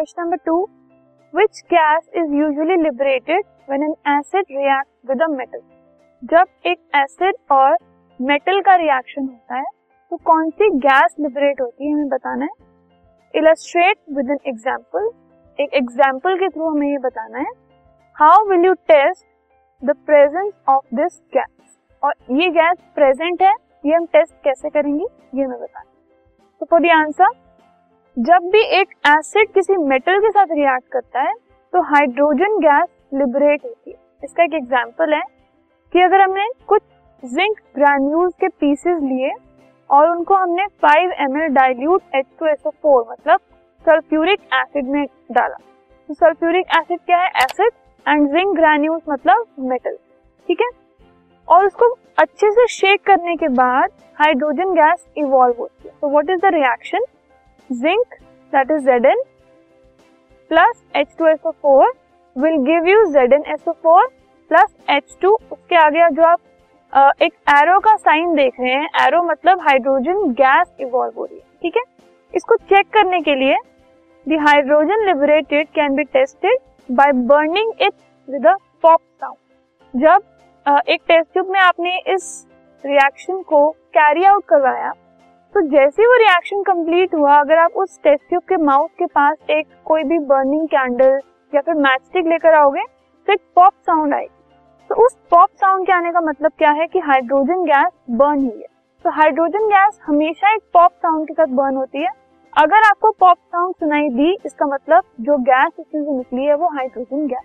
Question number two which gas is usually liberated when an acid react with metal जब एक acid और metal का reaction होता है तो कौन सी गैस लिबरेट होती है, हमें बताना है? इलस्ट्रेट विद एन एग्ज़ाम्पल एक एग्ज़ाम्पल के थ्रू हमें ये बताना है how will you test the presence of this gas और ये गैस प्रेजेंट है, ये हम टेस्ट कैसे करेंगे, ये मैं बताना तो फॉर द आंसर जब भी एक एसिड किसी मेटल के साथ रिएक्ट करता है तो हाइड्रोजन गैस लिबरेट होती है। इसका एक एग्जांपल है कि अगर हमने कुछ जिंक ग्रैन्यूल्स के पीसेस लिए और उनको हमने 5 एम एल डाइल्यूट H2SO4 मतलब सल्फ्यूरिक एसिड में डाला तो सल्फ्यूरिक एसिड क्या है? एसिड एंड जिंक ग्रैन्यूल्स मतलब मेटल ठीक है? और उसको अच्छे से शेक करने के बाद हाइड्रोजन गैस इवॉल्व होती है। तो what is the reaction zinc that is Zn plus H2SO4 will give you ZnSO4 plus H2 उसके आगे जो आप एक एरो का साइन देख रहे हैं एरो मतलब हाइड्रोजन गैस इवॉल्व हो रही है, ठीक है? इसको चेक करने के लिए the hydrogen liberated can be tested by burning it with a pop sound जब एक टेस्ट ट्यूब में आपने इस रिएक्शन को कैरी आउट करवाया तो जैसे वो रिएक्शन कंप्लीट हुआ, अगर आप उस टेस्ट ट्यूब के माउथ के पास एक कोई भी बर्निंग कैंडल या फिर मैचस्टिक लेकर आओगे तो एक पॉप साउंड आएगी। तो उस पॉप साउंड के आने का मतलब क्या है कि हाइड्रोजन गैस बर्न हुई है। तो हाइड्रोजन गैस हमेशा एक पॉप साउंड के साथ बर्न होती है। अगर आपको पॉप साउंड सुनाई दी, इसका मतलब जो गैस इसमें से निकली है वो hydrogen gas